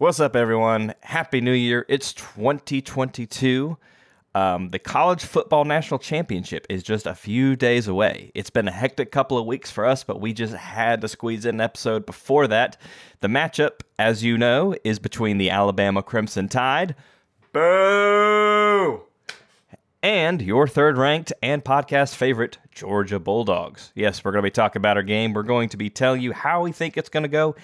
What's up, everyone? Happy New Year. It's 2022. Um, the College Football National Championship is just a few days away. It's been a hectic couple of weeks for us, but we just had to squeeze in an episode before that. The matchup, as you know, is between the Alabama Crimson Tide. Boo! And your third ranked and podcast favorite, Georgia Bulldogs. Yes, we're going to be talking about our game. We're going to be telling you how we think it's going to go.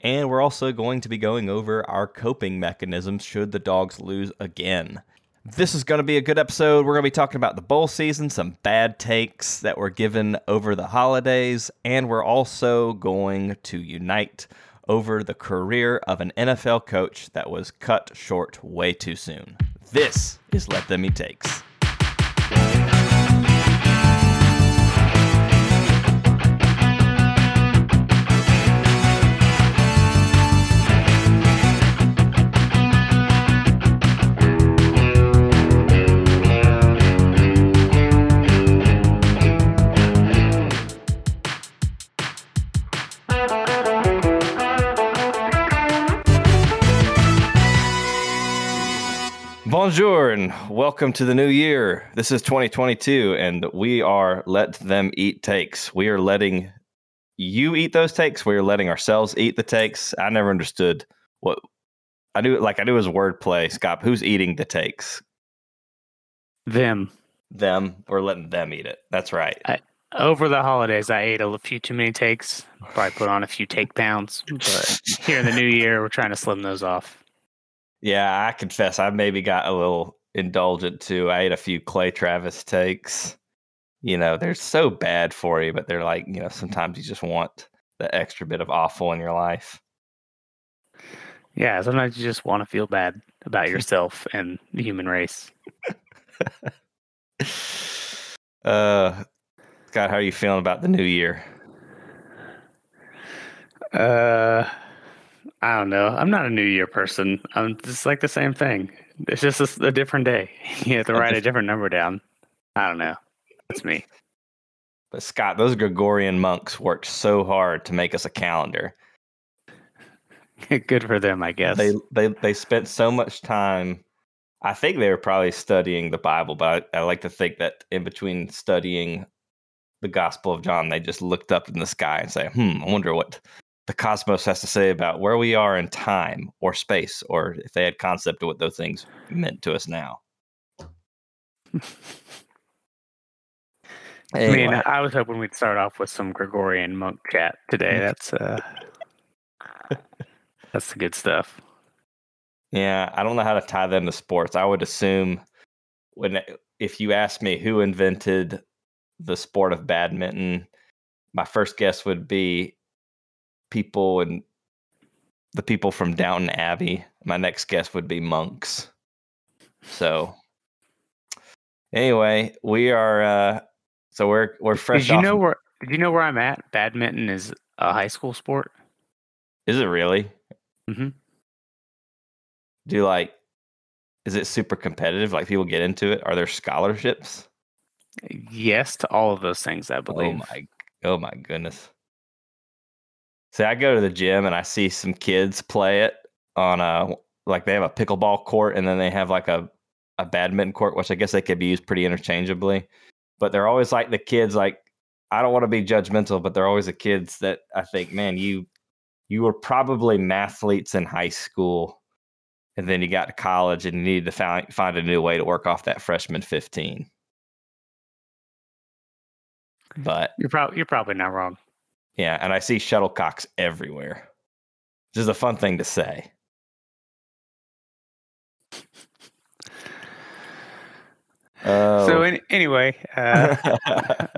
And we're also going to be going over our coping mechanisms should the dogs lose again. This is going to be a good episode. We're going to be talking about the bowl season, some bad takes that were given over the holidays, and we're also going to unite over the career of an NFL coach that was cut short way too soon. This is Let Them Eat Takes. Bonjour and welcome to the new year. This is 2022 and we are Let Them Eat Takes. We are letting you eat those takes. We are letting ourselves eat the takes. I never understood what I do. Like I do as wordplay. Scott, who's eating the takes? Them. Them. We're letting them eat it. That's right. I, over the holidays, I ate a few too many takes. Probably put on a few take pounds. But here in the new year, we're trying to slim those off. Yeah, I confess I maybe got a little indulgent too. I ate a few Clay Travis takes. You know, they're so bad for you, but they're like, you know, sometimes you just want the extra bit of awful in your life. Yeah, sometimes you just want to feel bad about yourself and the human race. uh Scott, how are you feeling about the new year? Uh I don't know. I'm not a New Year person. I'm just like the same thing. It's just a, a different day. You have to write a different number down. I don't know. That's me. But Scott, those Gregorian monks worked so hard to make us a calendar. Good for them, I guess. They they they spent so much time. I think they were probably studying the Bible, but I, I like to think that in between studying the Gospel of John, they just looked up in the sky and say, "Hmm, I wonder what the cosmos has to say about where we are in time or space, or if they had concept of what those things meant to us now. anyway. I mean, I was hoping we'd start off with some Gregorian monk chat today. Mm. That's uh, that's the good stuff. Yeah, I don't know how to tie them to sports. I would assume when if you ask me who invented the sport of badminton, my first guess would be people and the people from Downton Abbey. My next guest would be monks. So anyway, we are uh so we're we're fresh. Did you know where did you know where I'm at? Badminton is a high school sport. Is it really? Mm-hmm. Do you like is it super competitive? Like people get into it? Are there scholarships? Yes to all of those things, I oh believe. Oh my oh my goodness. See, I go to the gym and I see some kids play it on a like they have a pickleball court and then they have like a a badminton court, which I guess they could be used pretty interchangeably. But they're always like the kids like I don't want to be judgmental, but they're always the kids that I think, man, you you were probably mathletes in high school, and then you got to college and you needed to find find a new way to work off that freshman fifteen. But you're probably you're probably not wrong. Yeah, and I see shuttlecocks everywhere. Which is a fun thing to say. Oh. So in, anyway, uh,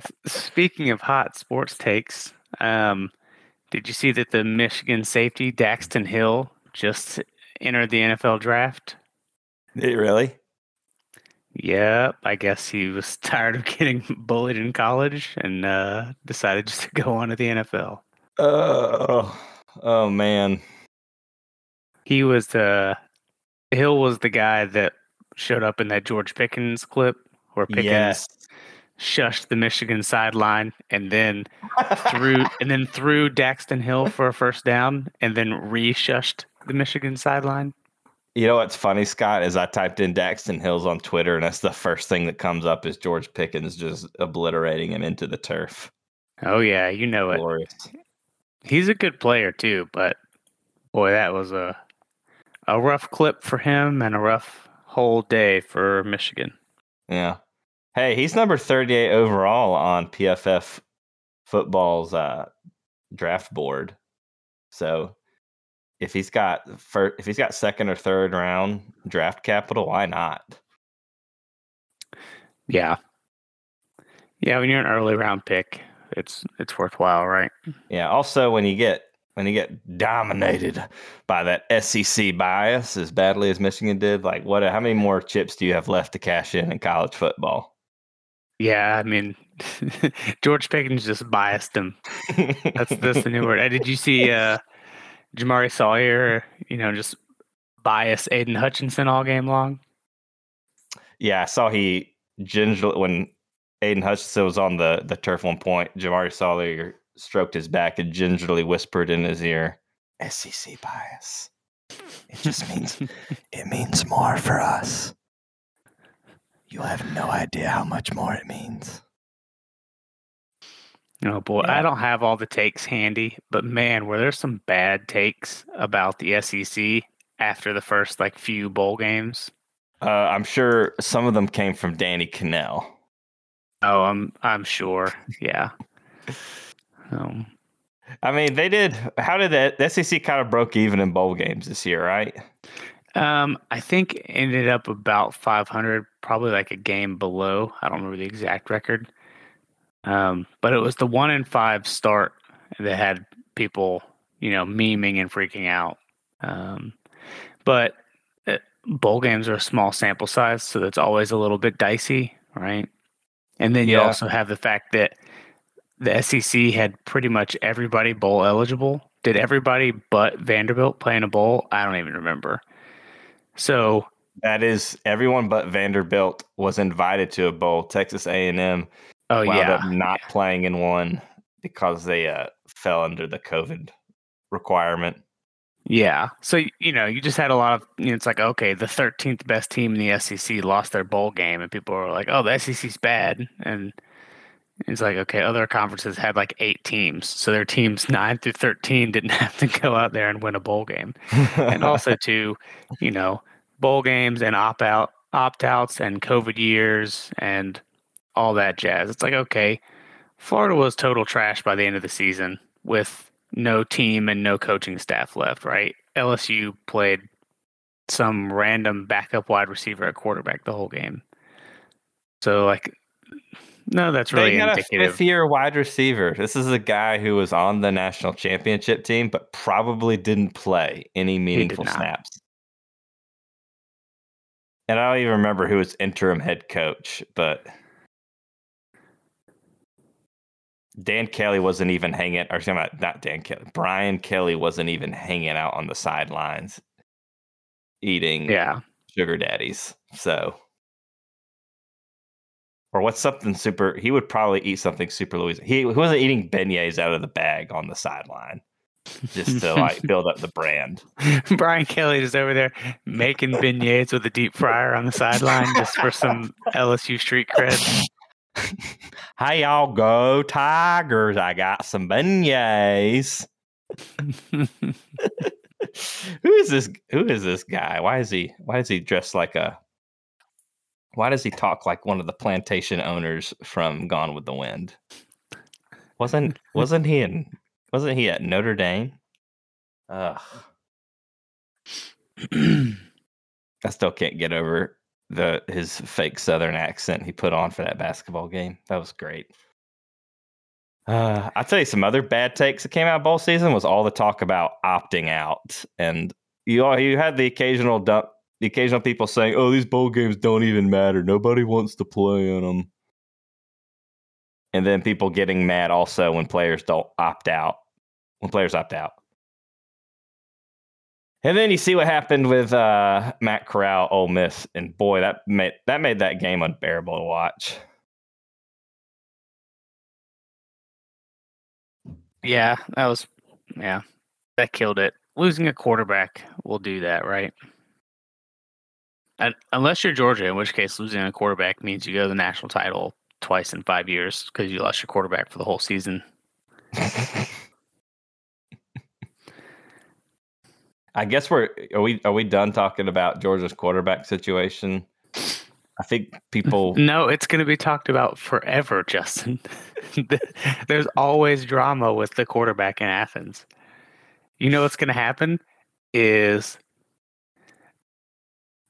speaking of hot sports takes, um, did you see that the Michigan safety Daxton Hill just entered the NFL draft? Did really? Yep, I guess he was tired of getting bullied in college and uh, decided just to go on to the NFL. Oh, oh man. He was the Hill was the guy that showed up in that George Pickens clip where Pickens yes. shushed the Michigan sideline and then threw and then threw Daxton Hill for a first down and then re-shushed the Michigan sideline? You know what's funny, Scott, is I typed in Daxton Hills on Twitter, and that's the first thing that comes up is George Pickens just obliterating him into the turf. Oh yeah, you know Glorious. it. He's a good player too, but boy, that was a a rough clip for him and a rough whole day for Michigan. Yeah. Hey, he's number 38 overall on PFF football's uh, draft board. So if he's got first, if he's got second or third round draft capital, why not? Yeah. Yeah, when you're an early round pick, it's it's worthwhile, right? Yeah. Also, when you get when you get dominated by that SEC bias as badly as Michigan did, like what? How many more chips do you have left to cash in in college football? Yeah, I mean, George Pickens just biased him. That's that's the new word. Did you see uh, Jamaree Salyer, You know, just bias Aidan Hutchinson all game long. Yeah, I saw he gingerly when Aidan Hutchinson was on the the turf one point. Jamaree Salyer stroked his back and gingerly whispered in his ear, "SEC bias. It just means it means more for us." You have no idea how much more it means. Oh boy, yeah. I don't have all the takes handy, but man, were there some bad takes about the SEC after the first like few bowl games? Uh, I'm sure some of them came from Danny Kanell. Oh, I'm I'm sure. Yeah. um, I mean, they did. How did that? The SEC kind of broke even in bowl games this year, right? Um, I think ended up about 500, probably like a game below. I don't remember the exact record. Um, but it was the one in five start that had people, you know, memeing and freaking out. Um, but it, uh, bowl games are a small sample size, so that's always a little bit dicey, right? And then you yeah. also have the fact that the SEC had pretty much everybody bowl eligible. Did everybody but Vanderbilt play in a bowl? I don't even remember. So that is everyone but Vanderbilt was invited to a bowl. Texas A oh yeah up not playing in one because they uh, fell under the COVID requirement. Yeah. So, you know, you just had a lot of, you know, it's like, okay, the 13th best team in the SEC lost their bowl game, and people were like, oh, the SEC's bad. And it's like, okay, other conferences had like eight teams. So their teams nine through 13 didn't have to go out there and win a bowl game. and also, to, you know, bowl games and opt out, opt outs and COVID years and all that jazz. It's like, okay, Florida was total trash by the end of the season with no team and no coaching staff left, right? LSU played some random backup wide receiver at quarterback the whole game. So, like, no, that's really they got indicative. a fifth year wide receiver. This is a guy who was on the national championship team, but probably didn't play any meaningful snaps. And I don't even remember who was interim head coach, but Dan Kelly wasn't even hanging, or about not Dan Kelly, Brian Kelly wasn't even hanging out on the sidelines eating yeah. sugar daddies. So or what's something super? He would probably eat something super Louisiana. He, he wasn't eating beignets out of the bag on the sideline just to like build up the brand. Brian Kelly is over there making beignets with a deep fryer on the sideline just for some LSU street cred. Hey y'all go Tigers! I got some beignets. who is this? Who is this guy? Why is he? Why is he dressed like a why does he talk like one of the plantation owners from Gone with the Wind? Wasn't wasn't he in wasn't he at Notre Dame? Ugh. I still can't get over the his fake southern accent he put on for that basketball game. That was great. Uh, I'll tell you some other bad takes that came out of bowl season was all the talk about opting out, and you all you had the occasional dump the occasional people saying, "Oh, these bowl games don't even matter. Nobody wants to play in them." And then people getting mad also when players don't opt out. When players opt out. And then you see what happened with uh, Matt Corral, Ole Miss, and boy, that made that made that game unbearable to watch. Yeah, that was yeah, that killed it. losing a quarterback will do that, right? And unless you're Georgia, in which case losing a quarterback means you go to the national title twice in five years because you lost your quarterback for the whole season. I guess we're are we are we done talking about Georgia's quarterback situation? I think people. No, it's going to be talked about forever, Justin. There's always drama with the quarterback in Athens. You know what's going to happen is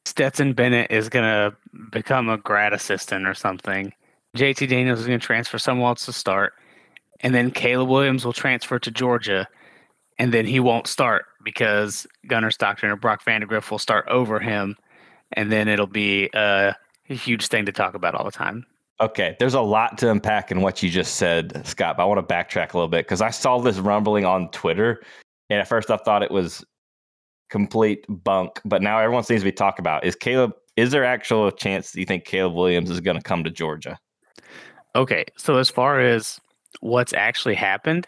Stetson Bennett is going to become a grad assistant or something. JT Daniels is going to transfer somewhere else to start. And then Caleb Williams will transfer to Georgia. And then he won't start because Gunnar Stockton or Brock Vandagriff will start over him. And then it'll be a, a huge thing to talk about all the time. Okay, there's a lot to unpack in what you just said, Scott. But I want to backtrack a little bit because I saw this rumbling on Twitter, and at first I thought it was complete bunk. But now everyone seems to be talking about is Caleb. Is there actual a chance that you think Caleb Williams is going to come to Georgia? Okay, so as far as what's actually happened,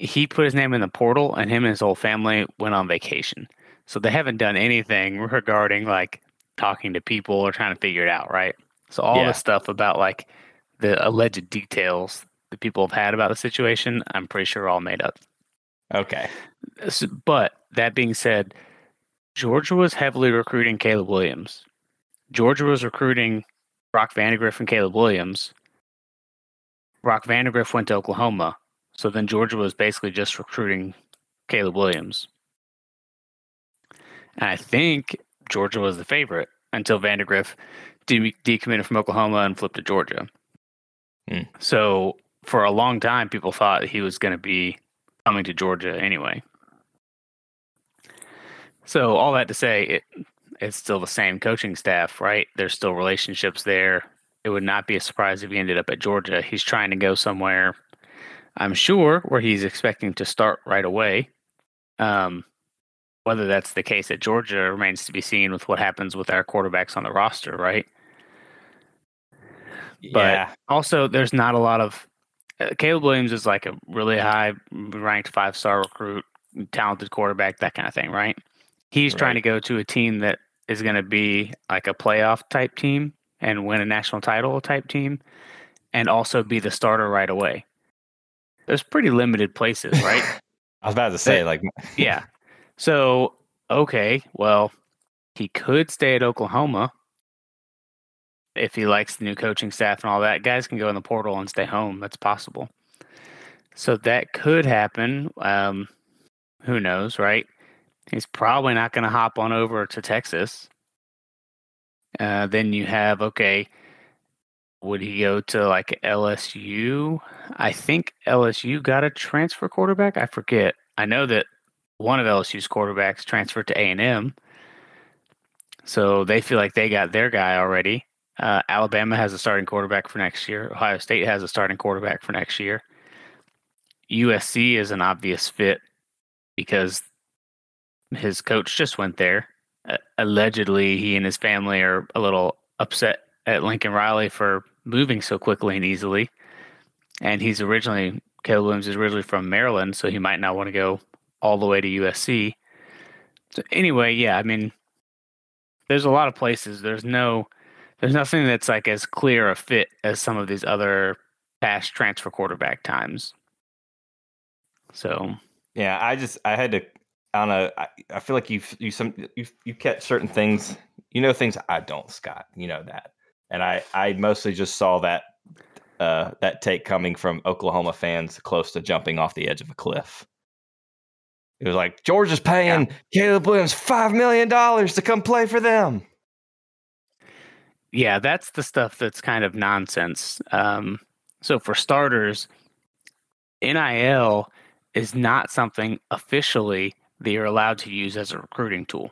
he put his name in the portal, and him and his whole family went on vacation. So they haven't done anything regarding like talking to people or trying to figure it out, right? So all yeah. the stuff about like the alleged details that people have had about the situation, I'm pretty sure all made up. Okay. But that being said, Georgia was heavily recruiting Caleb Williams. Georgia was recruiting Brock Vandagriff and Caleb Williams. Brock Vandagriff went to Oklahoma. So then Georgia was basically just recruiting Caleb Williams. And I think Georgia was the favorite until Vandagriff de- decommitted from Oklahoma and flipped to Georgia. Mm. So for a long time, people thought he was going to be coming to Georgia anyway. So all that to say, it, it's still the same coaching staff, right? There's still relationships there. It would not be a surprise if he ended up at Georgia. He's trying to go somewhere, I'm sure, where he's expecting to start right away. Um, whether that's the case at Georgia remains to be seen with what happens with our quarterbacks on the roster, right? Yeah. But also, there's not a lot of uh, Caleb Williams is like a really high ranked five star recruit, talented quarterback, that kind of thing, right? He's right. trying to go to a team that is going to be like a playoff type team and win a national title type team and also be the starter right away. There's pretty limited places, right? I was about to say, like, yeah. So, okay, well, he could stay at Oklahoma if he likes the new coaching staff and all that. Guys can go in the portal and stay home. That's possible. So that could happen. Um, who knows, right? He's probably not going to hop on over to Texas. Uh, then you have okay, would he go to like LSU? I think LSU got a transfer quarterback. I forget. I know that one of LSU's quarterbacks transferred to A and M, so they feel like they got their guy already. Uh, Alabama has a starting quarterback for next year. Ohio State has a starting quarterback for next year. USC is an obvious fit because his coach just went there. Uh, allegedly, he and his family are a little upset at Lincoln Riley for moving so quickly and easily. And he's originally, Caleb Williams is originally from Maryland, so he might not want to go all the way to USC. So, anyway, yeah, I mean, there's a lot of places. There's no, there's nothing that's like as clear a fit as some of these other past transfer quarterback times. So, yeah, I just, I had to I don't know. I, I feel like you've you some you you catch certain things. You know things I don't, Scott. You know that, and I I mostly just saw that uh, that take coming from Oklahoma fans close to jumping off the edge of a cliff. It was like Georgia's paying yeah. Caleb Williams five million dollars to come play for them. Yeah, that's the stuff that's kind of nonsense. Um, so for starters, NIL is not something officially that you're allowed to use as a recruiting tool.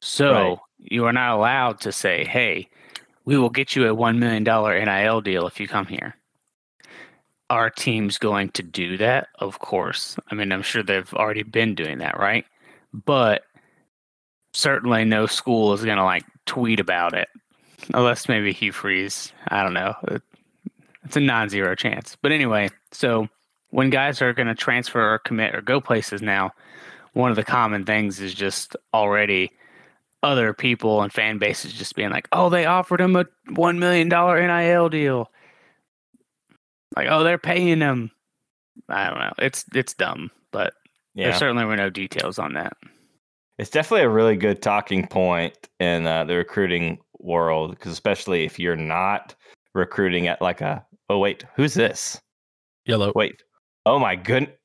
So right. you are not allowed to say, hey, we will get you a $1 million NIL deal if you come here. Our teams going to do that? Of course. I mean, I'm sure they've already been doing that, right? But certainly no school is going to like tweet about it unless maybe Hugh Freeze. I don't know. Uh, it's a non zero chance. But anyway, so when guys are going to transfer or commit or go places now, one of the common things is just already other people and fan bases just being like, "Oh, they offered him a one million dollar NIL deal." Like, oh, they're paying him. I don't know. It's it's dumb, but yeah. there certainly were no details on that. It's definitely a really good talking point in uh, the recruiting world, because especially if you're not recruiting at like a oh wait, who's this? Yellow. Wait. Oh my goodness.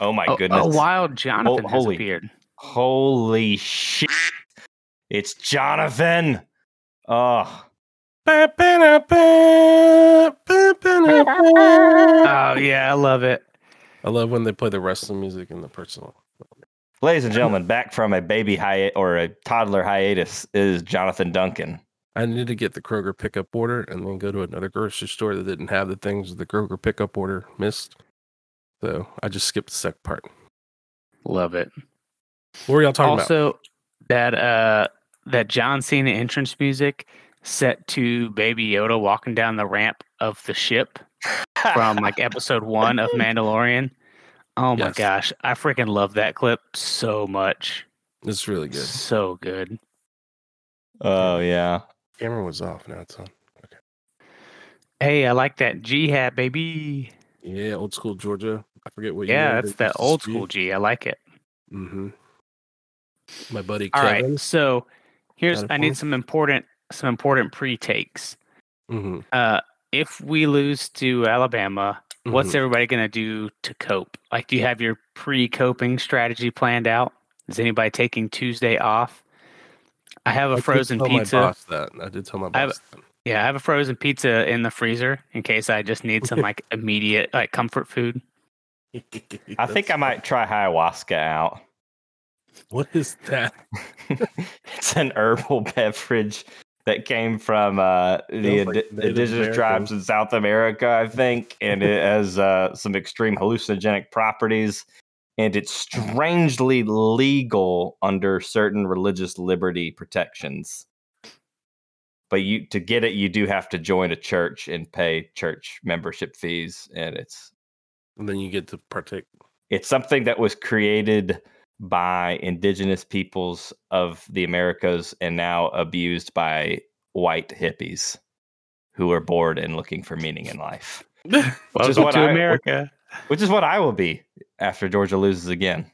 Oh my goodness. A, wild Jonathan oh, holy, has appeared. Holy shit. It's Jonathan. Oh. Oh yeah, I love it. I love when they play the wrestling music in the personal. Ladies and gentlemen, back from a baby hiatus or a toddler hiatus is Jonathan Duncan. I needed to get the Kroger pickup order and then go to another grocery store that didn't have the things the Kroger pickup order missed. So I just skipped the second part. Love it. What were y'all talking also, about? Also, that uh that John Cena entrance music set to Baby Yoda walking down the ramp of the ship from like episode one of Mandalorian. Oh my yes. gosh, I freaking love that clip so much. It's really good. So good. Oh yeah. Camera was off. Now it's on. Okay. Hey, I like that G hat, baby. Yeah, old school Georgia. I forget what. Yeah, that's that old school G. I like it. Mm-hmm. My buddy. All Kevin. right, so here's I need some important some important pre takes. Mm-hmm. Uh, if we lose to Alabama, mm-hmm. what's everybody going to do to cope? Like, do you have your pre coping strategy planned out? Is anybody taking Tuesday off? I have a I frozen pizza. that I did tell my boss. I have, yeah, I have a frozen pizza in the freezer in case I just need some like immediate like comfort food. I think I might try ayahuasca out. What is that? it's an herbal beverage that came from uh, the like indigenous American. tribes in South America, I think, and it has uh, some extreme hallucinogenic properties. And it's strangely legal under certain religious liberty protections. But you to get it, you do have to join a church and pay church membership fees, and it's and then you get to partake. It's something that was created by indigenous peoples of the Americas and now abused by white hippies who are bored and looking for meaning in life. which is what to I, America. Which is what I will be after Georgia loses again.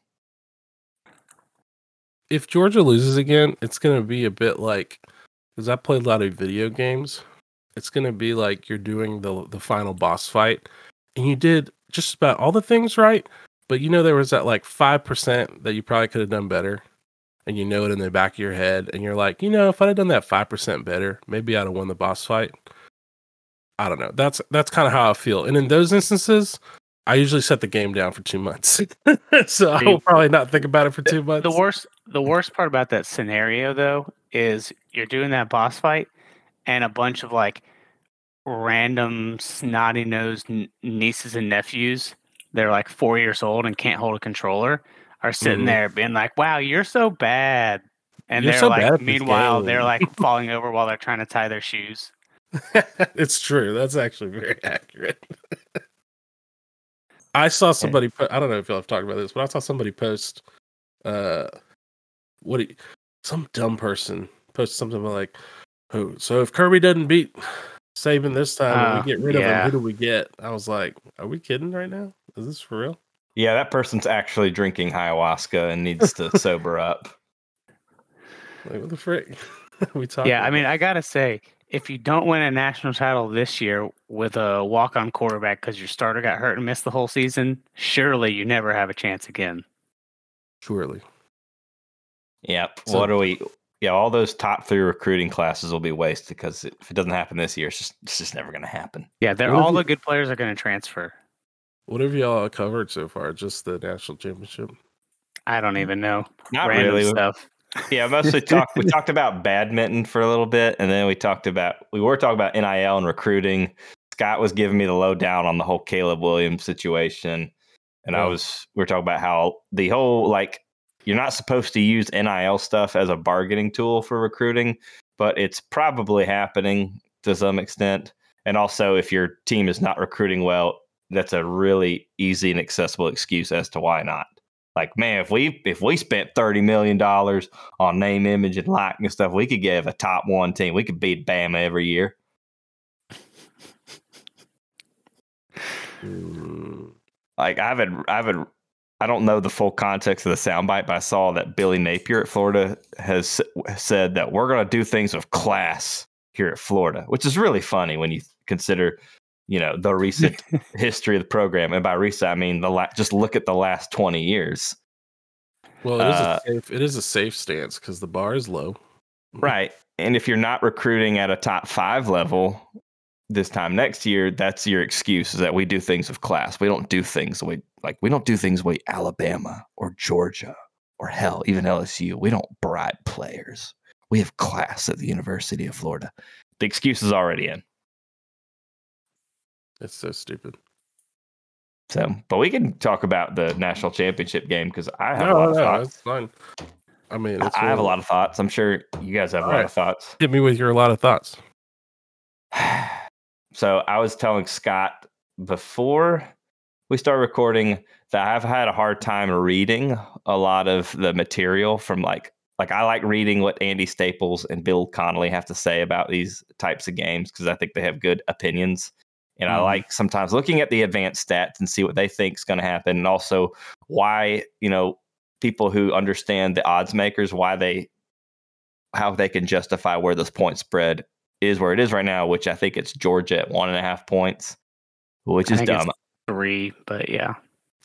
If Georgia loses again, it's going to be a bit like because I played a lot of video games. It's going to be like you're doing the the final boss fight, and you did just about all the things right, but you know, there was that like 5% that you probably could have done better. And you know it in the back of your head. And you're like, you know, if I'd have done that 5% better, maybe I'd have won the boss fight. I don't know. That's that's kind of how I feel. And in those instances, I usually set the game down for two months. so I will probably not think about it for two months. The worst the worst part about that scenario though is you're doing that boss fight and a bunch of like random snotty nosed nieces and nephews they're like four years old and can't hold a controller are sitting mm there being like, "Wow, you're so bad," and you're they're so like, meanwhile, they're like falling over while they're trying to tie their shoes. it's true. That's actually very accurate. I saw somebody. Put, I don't know if y'all have talked about this, but I saw somebody post. Uh, what? You, some dumb person posted something like, "Oh, so if Kirby doesn't beat Saban this time, uh, we get rid yeah. of him. Who do we get?" I was like, "Are we kidding right now?" Is this for real? Yeah, that person's actually drinking ayahuasca and needs to sober up. Like, what the frick? we talking? Yeah, I mean, I gotta say, if you don't win a national title this year with a walk-on quarterback because your starter got hurt and missed the whole season, surely you never have a chance again. Surely. Yep. So, what do we? Yeah, all those top three recruiting classes will be wasted because if it doesn't happen this year, it's just it's just never going to happen. Yeah, they're all the good players are going to transfer. What have y'all covered so far? Just the national championship? I don't even know. Not Random really. Stuff. Yeah, mostly talked. we talked about badminton for a little bit, and then we talked about we were talking about NIL and recruiting. Scott was giving me the lowdown on the whole Caleb Williams situation, and I was we were talking about how the whole like you're not supposed to use NIL stuff as a bargaining tool for recruiting, but it's probably happening to some extent. And also, if your team is not recruiting well, that's a really easy and accessible excuse as to why not. Like, man, if we if we spent thirty million dollars on name, image, and likeness and stuff, we could give a top one team. We could beat Bama every year. Like I haven't, I haven't, I don't know the full context of the soundbite, but I saw that Billy Napier at Florida has said that we're going to do things with class here at Florida, which is really funny when you consider, you know, the recent history of the program. And by recent, I mean the la- just look at the last twenty years. Well, it is uh, a safe. It is a safe stance because the bar is low. Right, and if you're not recruiting at a top five level, this time next year, that's your excuse is that we do things with class. We don't do things the way like we don't do things the way Alabama or Georgia or hell, even LSU. We don't bribe players. We have class at the University of Florida. The excuse is already in. It's so stupid. So, but we can talk about the national championship game because I have no, a lot of thoughts. Fine. I mean, I, I have a lot of thoughts. I'm sure you guys have a lot right. of thoughts. Hit me with your lot of thoughts. So I was telling Scott before we start recording that I've had a hard time reading a lot of the material from like like I like reading what Andy Staples and Bill Connelly have to say about these types of games because I think they have good opinions. And mm-hmm. I like sometimes looking at the advanced stats and see what they think is going to happen, and also why you know people who understand the odds makers why they how they can justify where this point spread is where it is right now, which I think it's Georgia at one and a half points, which is dumb. Three, but yeah.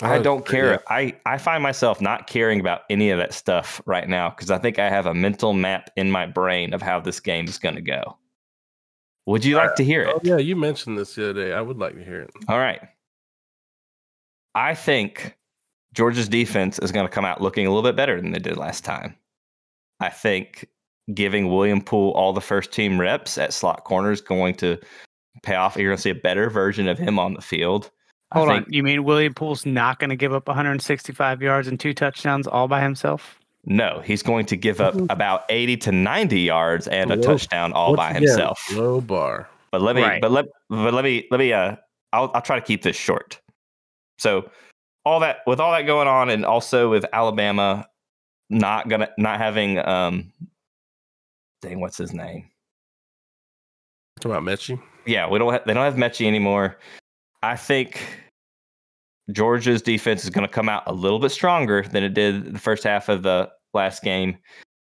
I don't care. Yeah. I, I find myself not caring about any of that stuff right now because I think I have a mental map in my brain of how this game is going to go. Would you like to hear it? Oh, yeah, you mentioned this the other day. I would like to hear it. All right. I think Georgia's defense is going to come out looking a little bit better than they did last time. I think giving William Poole all the first team reps at slot corner is going to pay off. You're going to see a better version of him on the field. Hold think, on. You mean William Poole's not going to give up 165 yards and two touchdowns all by himself? No, he's going to give up about 80 to 90 yards and a low, touchdown all by himself. Low bar. But let me, right. but let, but let me, let me, uh, I'll, I'll try to keep this short. So, all that, with all that going on, and also with Alabama not gonna, not having um, dang, what's his name? Talking about Metchie? Yeah, we don't. they don't have Metchie anymore. I think Georgia's defense is going to come out a little bit stronger than it did the first half of the last game.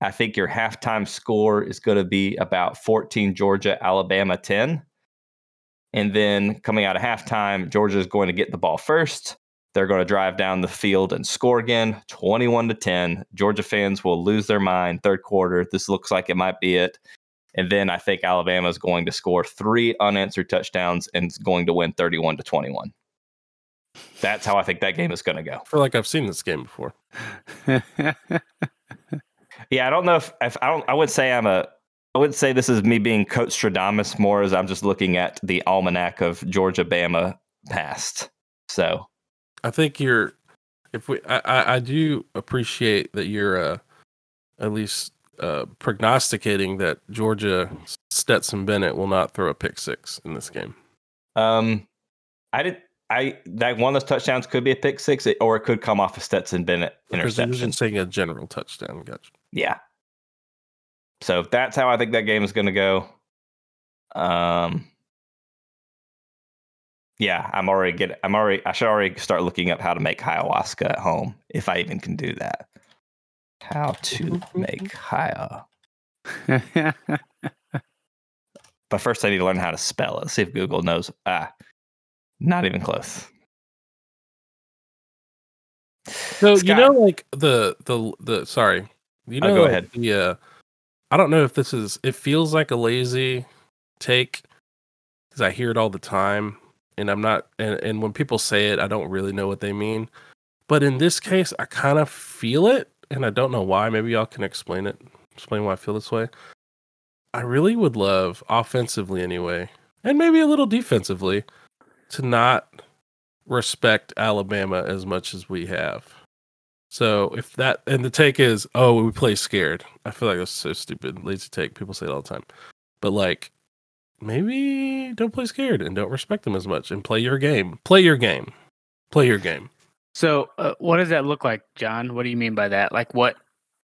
I think your halftime score is going to be about 14 Georgia, Alabama 10. And then coming out of halftime, Georgia is going to get the ball first. They're going to drive down the field and score again, 21 to 10. Georgia fans will lose their mind third quarter. This looks like it might be it. And then I think Alabama is going to score three unanswered touchdowns and is going to win 31 to 21. That's how I think that game is going to go. I feel like I've seen this game before. yeah, I don't know if, if I don't. I would say I'm a. I would say this is me being Coach Stradamus more as I'm just looking at the almanac of Georgia Bama past. So I think you're. If we, I, I do appreciate that you're uh, at least uh, prognosticating that Georgia Stetson Bennett will not throw a pick six in this game. Um, I did. I that one of those touchdowns could be a pick six, or it could come off a Stetson Bennett interception. Saying a general touchdown. Gotcha. Yeah. So that's how I think that game is going to go. Um, yeah, I'm already getting. I'm already. I should already start looking up how to make ayahuasca at home, if I even can do that. How to make haya. but first, I need to learn how to spell it. See if Google knows. Ah, not even close. So Scott. you know, like the the the. Sorry, you know. Oh, go ahead. Yeah, I don't know if this is. It feels like a lazy take because I hear it all the time and I'm not and, and when people say it, I don't really know what they mean. But in this case, I kind of feel it, and I don't know why. Maybe y'all can explain it, explain why I feel this way. I really would love offensively anyway, and maybe a little defensively, to not respect Alabama as much as we have. So if that and the take is, oh, we play scared. I feel like that's so stupid, lazy take. People say it all the time. But like maybe don't play scared and don't respect them as much and play your game. Play your game. Play your game. So, uh, what does that look like, John? What do you mean by that? Like, what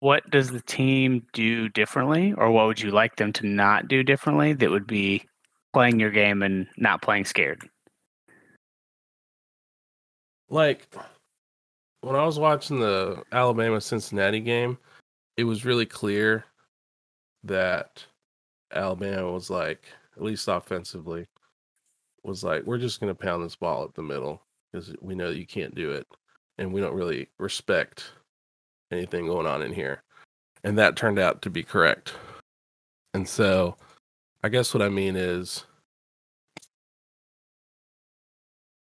what does the team do differently, or what would you like them to not do differently that would be playing your game and not playing scared? Like when I was watching the Alabama Cincinnati game, it was really clear that Alabama was like, at least offensively, was like, we're just going to pound this ball up the middle because we know you can't do it. And we don't really respect anything going on in here. And that turned out to be correct. And so I guess what I mean is,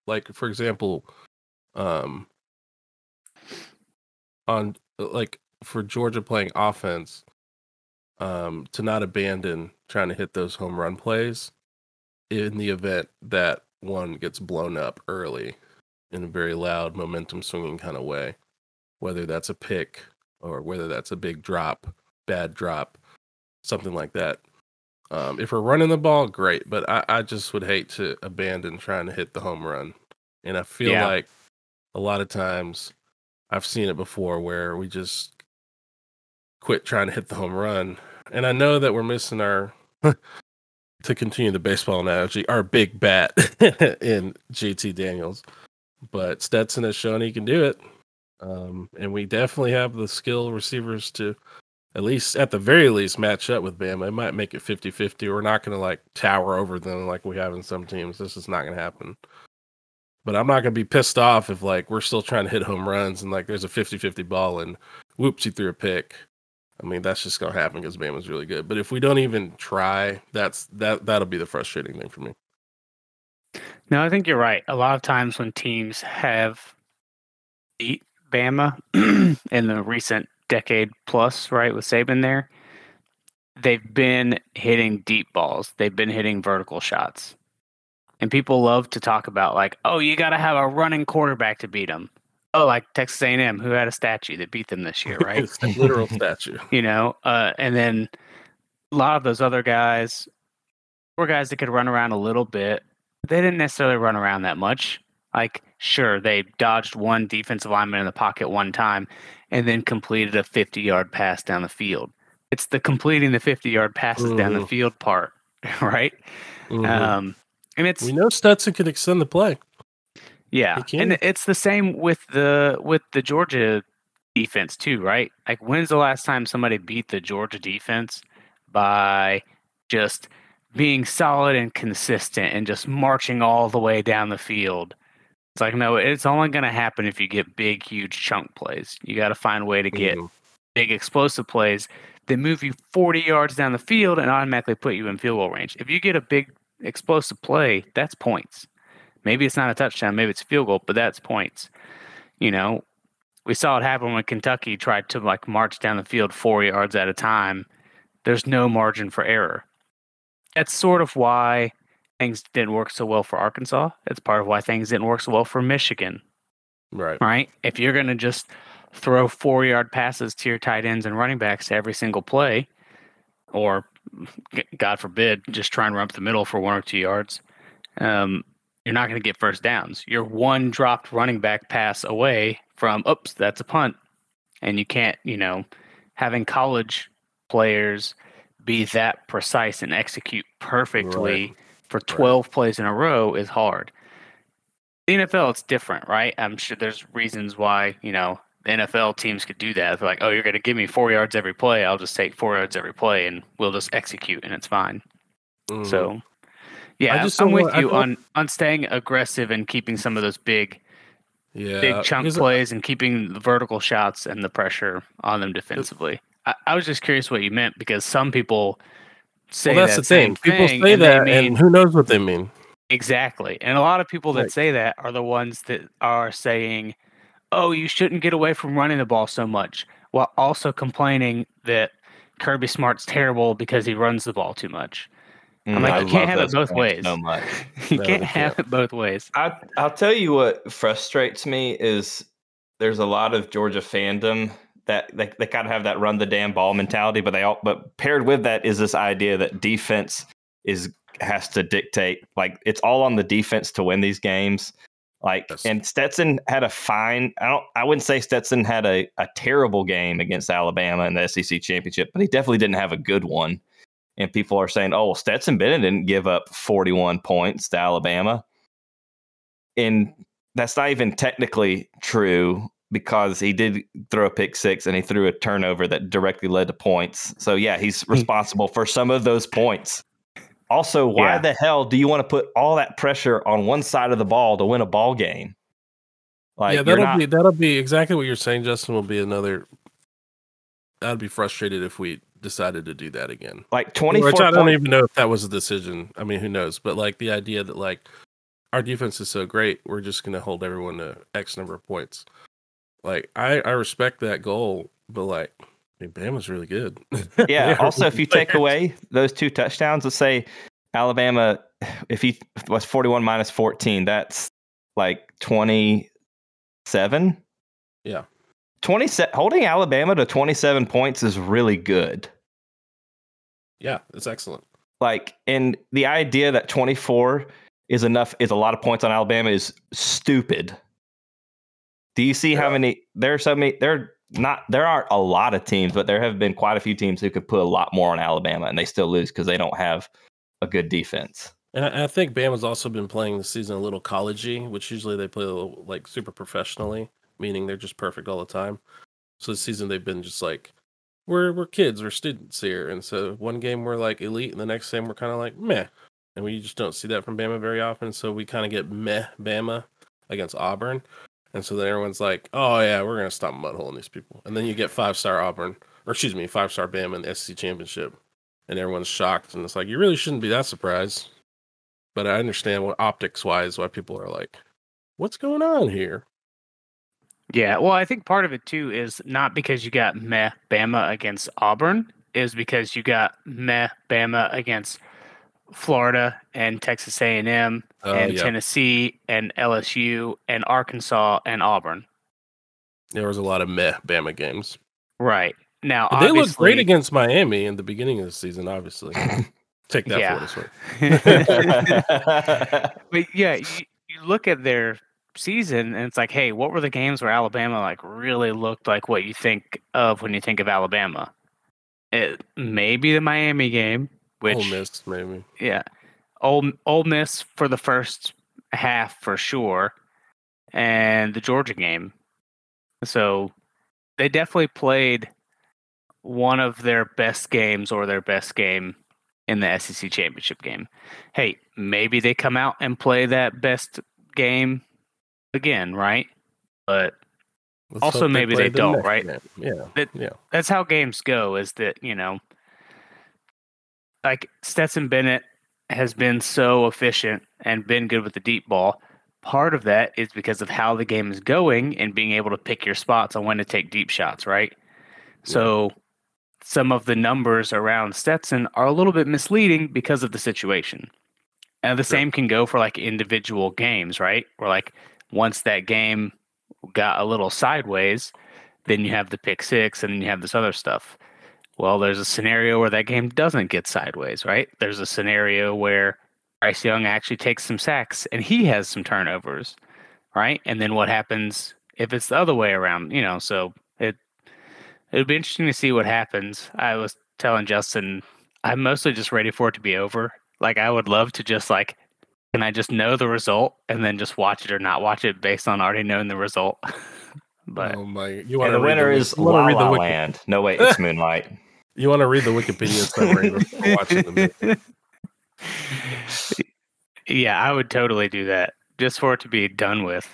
like, for example, um, on like for Georgia playing offense, um, to not abandon trying to hit those home run plays in the event that one gets blown up early in a very loud momentum swinging kind of way, whether that's a pick or whether that's a big drop, bad drop, something like that. Um, if we're running the ball, great, but I, I, just would hate to abandon trying to hit the home run. And I feel yeah. like a lot of times I've seen it before where we just quit trying to hit the home run. And I know that we're missing our to continue the baseball analogy, our big bat in JT Daniels. But Stetson has shown he can do it. Um, and we definitely have the skill receivers to at least at the very least match up with Bama. It might make it 50-50. We're not gonna like tower over them like we have in some teams. This is not gonna happen. But I'm not gonna be pissed off if like we're still trying to hit home runs and like there's a 50-50 ball and whoops, you threw a pick. I mean, that's just gonna happen because Bama's really good. But if we don't even try, that's that that'll be the frustrating thing for me. No, I think you're right. A lot of times when teams have beat Bama in the recent decade plus, right, with Saban there, they've been hitting deep balls. They've been hitting vertical shots. And people love to talk about like, oh, you got to have a running quarterback to beat them. Oh, like Texas A&M, who had a statue that beat them this year, right? literal statue. You know, uh, and then a lot of those other guys were guys that could run around a little bit. They didn't necessarily run around that much. Like, sure, they dodged one defensive lineman in the pocket one time and then completed a 50 yard pass down the field. It's the completing the 50 yard passes mm-hmm. down the field part, right? Mm-hmm. Um, and it's we know Stetson can extend the play. Yeah, and it's the same with the with the Georgia defense too, right? Like, when's the last time somebody beat the Georgia defense by just being solid and consistent and just marching all the way down the field? It's like, no, it's only going to happen if you get big, huge chunk plays. You got to find a way to get mm-hmm. big, explosive plays that move you 40 yards down the field and automatically put you in field goal range. If you get a big, explosive play, that's points. Maybe it's not a touchdown, maybe it's a field goal, but that's points. You know, we saw it happen when Kentucky tried to like march down the field four yards at a time. There's no margin for error. That's sort of why things didn't work so well for Arkansas. It's part of why things didn't work so well for Michigan. Right. Right. If you're going to just throw four yard passes to your tight ends and running backs every single play, or God forbid, just try and run up the middle for one or two yards, um, you're not going to get first downs. You're one dropped running back pass away from, oops, that's a punt. And you can't, you know, having college players be that precise and execute perfectly right. for 12 right. plays in a row is hard. The NFL, it's different, right? I'm sure there's reasons why, you know, the NFL teams could do that. They're like, oh, you're going to give me four yards every play. I'll just take four yards every play and we'll just execute and it's fine. Mm. So yeah, I just I'm with you on on staying aggressive and keeping some of those big, yeah, big uh, chunk plays and keeping the vertical shots and the pressure on them defensively. I, I, was just curious what you meant because some people say well, that's that the thing. People thing say that, mean, and who knows what they mean. Exactly, and a lot of people that right. say that are the ones that are saying, "Oh, you shouldn't get away from running the ball so much," while also complaining that Kirby Smart's terrible because he runs the ball too much. I'm like, I you can't have it both ways. So much. you no, can't have it both ways. I I'll tell you what frustrates me is there's a lot of Georgia fandom that they, they kind of have that run the damn ball mentality, but they all but paired with that is this idea that defense is has to dictate like it's all on the defense to win these games. Like, yes. and Stetson had a fine. I don't. I wouldn't say Stetson had a, a terrible game against Alabama in the SEC championship, but he definitely didn't have a good one. And people are saying, "Oh, well, Stetson Bennett didn't give up 41 points to Alabama," and that's not even technically true because he did throw a pick six and he threw a turnover that directly led to points. So yeah, he's hmm. responsible for some of those points. Also, why yeah. the hell do you want to put all that pressure on one side of the ball to win a ball game? Like, yeah, that'll not... be that'll be exactly what you're saying. Justin will be another. I'd be frustrated if we decided to do that again. Like twenty four. I don't even know if that was a decision. I mean, who knows? But like the idea that like our defense is so great, we're just going to hold everyone to X number of points. Like I I respect that goal, but like I mean, Bama's really good. yeah. also, if you take away those two touchdowns, let's say Alabama, if he was 41 minus 14, that's like 27. Yeah. 20 holding Alabama to 27 points is really good. Yeah, it's excellent. Like, and the idea that 24 is enough is a lot of points on Alabama is stupid. Do you see yeah. how many there are so many there not there aren't a lot of teams, but there have been quite a few teams who could put a lot more on Alabama and they still lose because they don't have a good defense. And I, I, think Bama's also been playing the season a little collegey, which usually they play little, like super professionally, meaning they're just perfect all the time. So this season they've been just like we're we're kids, we're students here, and so one game we're like elite, and the next game we're kind of like meh, and we just don't see that from Bama very often. So we kind of get meh Bama against Auburn, and so then everyone's like, "Oh yeah, we're gonna stop mudholing these people." And then you get five star Auburn, or excuse me, five star Bama in the SEC championship, and everyone's shocked. And it's like you really shouldn't be that surprised. But I understand what optics wise why people are like, "What's going on here?" Yeah, well, I think part of it too is not because you got meh Bama against Auburn, is because you got meh Bama against Florida and Texas A&M oh, and yeah. Tennessee and LSU and Arkansas and Auburn. There was a lot of meh Bama games. Right. Now they looked great against Miami in the beginning of the season, obviously. Take that yeah. for what but yeah, you, you look at their season and it's like, hey, what were the games where Alabama like really looked like what you think of when you think of Alabama? It maybe the Miami game, which Ole Miss, maybe. Yeah, Ole Ole Miss for the first half for sure, and the Georgia game. So they definitely played one of their best games or their best game in the SEC championship game. Hey, maybe they come out and play that best game again, right? But Let's also maybe they, they don't, right? Game. Yeah, that, yeah. That's how games go. Is that you know like Stetson Bennett has been so efficient and been good with the deep ball. Part of that is because of how the game is going and being able to pick your spots on when to take deep shots, right? Yeah. So some of the numbers around Stetson are a little bit misleading because of the situation. And the same can go for like individual games, right? Where like once that game got a little sideways, then you have the pick six and then you have this other stuff. Well, there's a scenario where that game doesn't get sideways, right? There's a scenario where Bryce Young actually takes some sacks and he has some turnovers, right? And then what happens if it's the other way around? You know, so it it would be interesting to see what happens. I was telling Justin, I'm mostly just ready for it to be over. Like I would love to just like can I just know the result and then just watch it or not watch it based on already knowing the result? but oh my, you want the winner the, is La La Land. No, wait, it's Moonlight. You want to read the Wikipedia summary before watching the movie? Yeah, I would totally do that just for it to be done with.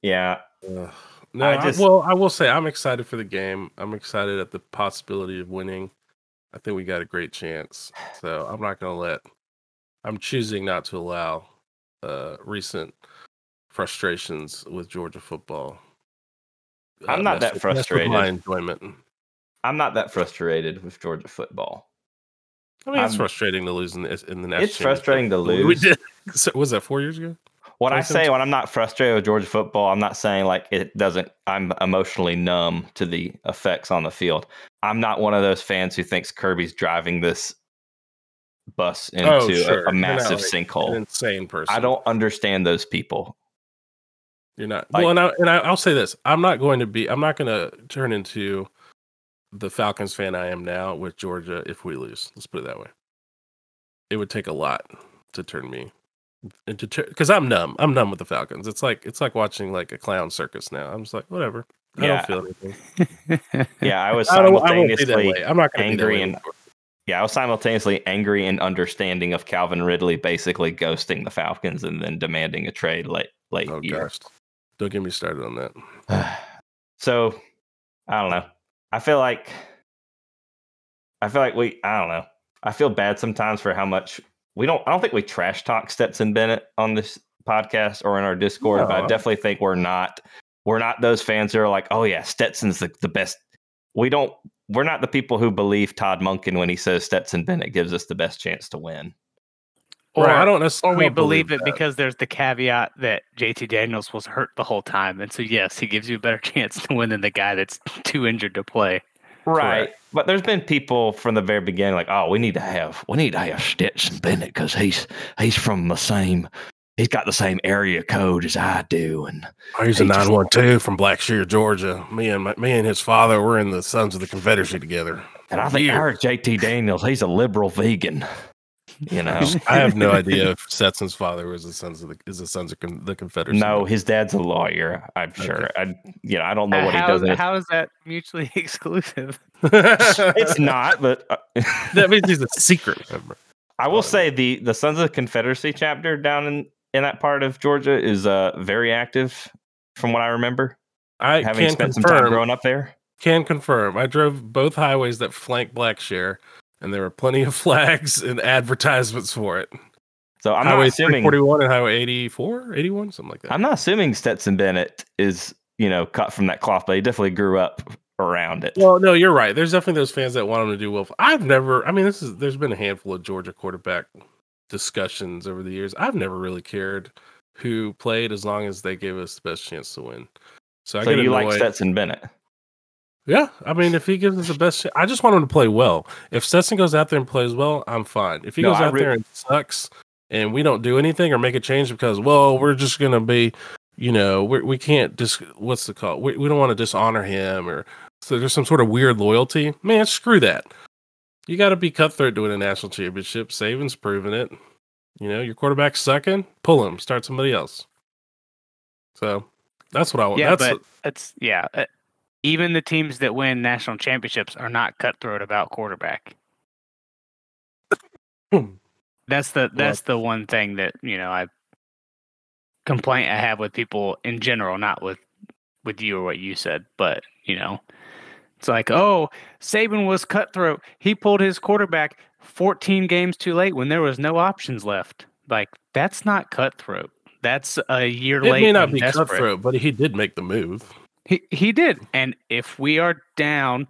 Yeah. Uh, no, I just, I, well, I will say I'm excited for the game. I'm excited at the possibility of winning. I think we got a great chance. So I'm not going to let. I'm choosing not to allow uh, recent frustrations with Georgia football. Uh, I'm not that frustrated. My enjoyment. I'm not that frustrated with Georgia football. I mean, it's I'm, frustrating to lose in the, in the It's frustrating to lose. We did. So, was that four years ago? What I say when I'm not frustrated with Georgia football, I'm not saying like it doesn't. I'm emotionally numb to the effects on the field. I'm not one of those fans who thinks Kirby's driving this bus into oh, sure. a, a, massive sinkhole. insane person. I don't understand those people. You're not. Like, well, and I and I, I'll say this: I'm not going to be. I'm not going to turn into the Falcons fan I am now with Georgia if we lose. Let's put it that way. It would take a lot to turn me into because I'm numb. I'm numb with the Falcons. It's like it's like watching like a clown circus now. I'm just like whatever. I yeah. don't feel anything. yeah, I was simultaneously I am not angry and yeah, I was simultaneously angry and understanding of Calvin Ridley basically ghosting the Falcons and then demanding a trade late late oh, year. Gosh. Don't get me started on that. so I don't know. I feel like I feel like we I don't know. I feel bad sometimes for how much we don't I don't think we trash talk Stetson Bennett on this podcast or in our Discord, no. but I definitely think we're not we're not those fans who are like, oh yeah, Stetson's the, the best. We don't we're not the people who believe Todd Monken when he says Stetson Bennett gives us the best chance to win. Or well, I don't necessarily. Or we believe, believe it because there's the caveat that JT Daniels was hurt the whole time, and so yes, he gives you a better chance to win than the guy that's too injured to play. Right, Correct. but there's been people from the very beginning like, oh, we need to have we need to have Stetson Bennett because he's he's from the same he's got the same area code as I do, and oh, he's a nine one two from Blackshear, Georgia. Me and my, me and his father were in the Sons of the Confederacy together. And I think I heard JT Daniels. He's a liberal vegan. You know, I have no idea if Stetson's father was the sons of the is the sons of con, the Confederacy. No, his dad's a lawyer. I'm sure. I you know I don't know uh, what he does. How is that mutually exclusive? it's not, but uh, that means he's a secret member. I will say the the Sons of the Confederacy chapter down in in that part of Georgia is uh very active, from what I remember. I having spent confirm, some time growing up there. Can confirm. I drove both highways that flank Blackshear and there were plenty of flags and advertisements for it. So I'm highway not assuming 41 and Highway 84, 81, something like that. I'm not assuming Stetson Bennett is, you know, cut from that cloth, but he definitely grew up around it. Well, no, you're right. There's definitely those fans that want him to do well. I've never, I mean, this is, there's been a handful of Georgia quarterback discussions over the years. I've never really cared who played as long as they gave us the best chance to win. So, so I you like Stetson Bennett? Yeah, I mean, if he gives us the best, I just want him to play well. If Stetson goes out there and plays well, I'm fine. If he no, goes out re- there and sucks, and we don't do anything or make a change because, well, we're just gonna be, you know, we're, we can't just what's the call? We, we don't want to dishonor him or so there's some sort of weird loyalty. Man, screw that. You got to be cutthroat to win a national championship. Saban's proven it. You know, your quarterback's sucking, pull him, start somebody else. So that's what I want. Yeah, that's but it's yeah. Uh, even the teams that win national championships are not cutthroat about quarterback. that's the that's the one thing that you know I complaint I have with people in general, not with with you or what you said, but you know, it's like, oh, Saban was cutthroat. He pulled his quarterback 14 games too late when there was no options left. Like that's not cutthroat. That's a year it late. It may not be desperate. cutthroat, but he did make the move. He he did. And if we are down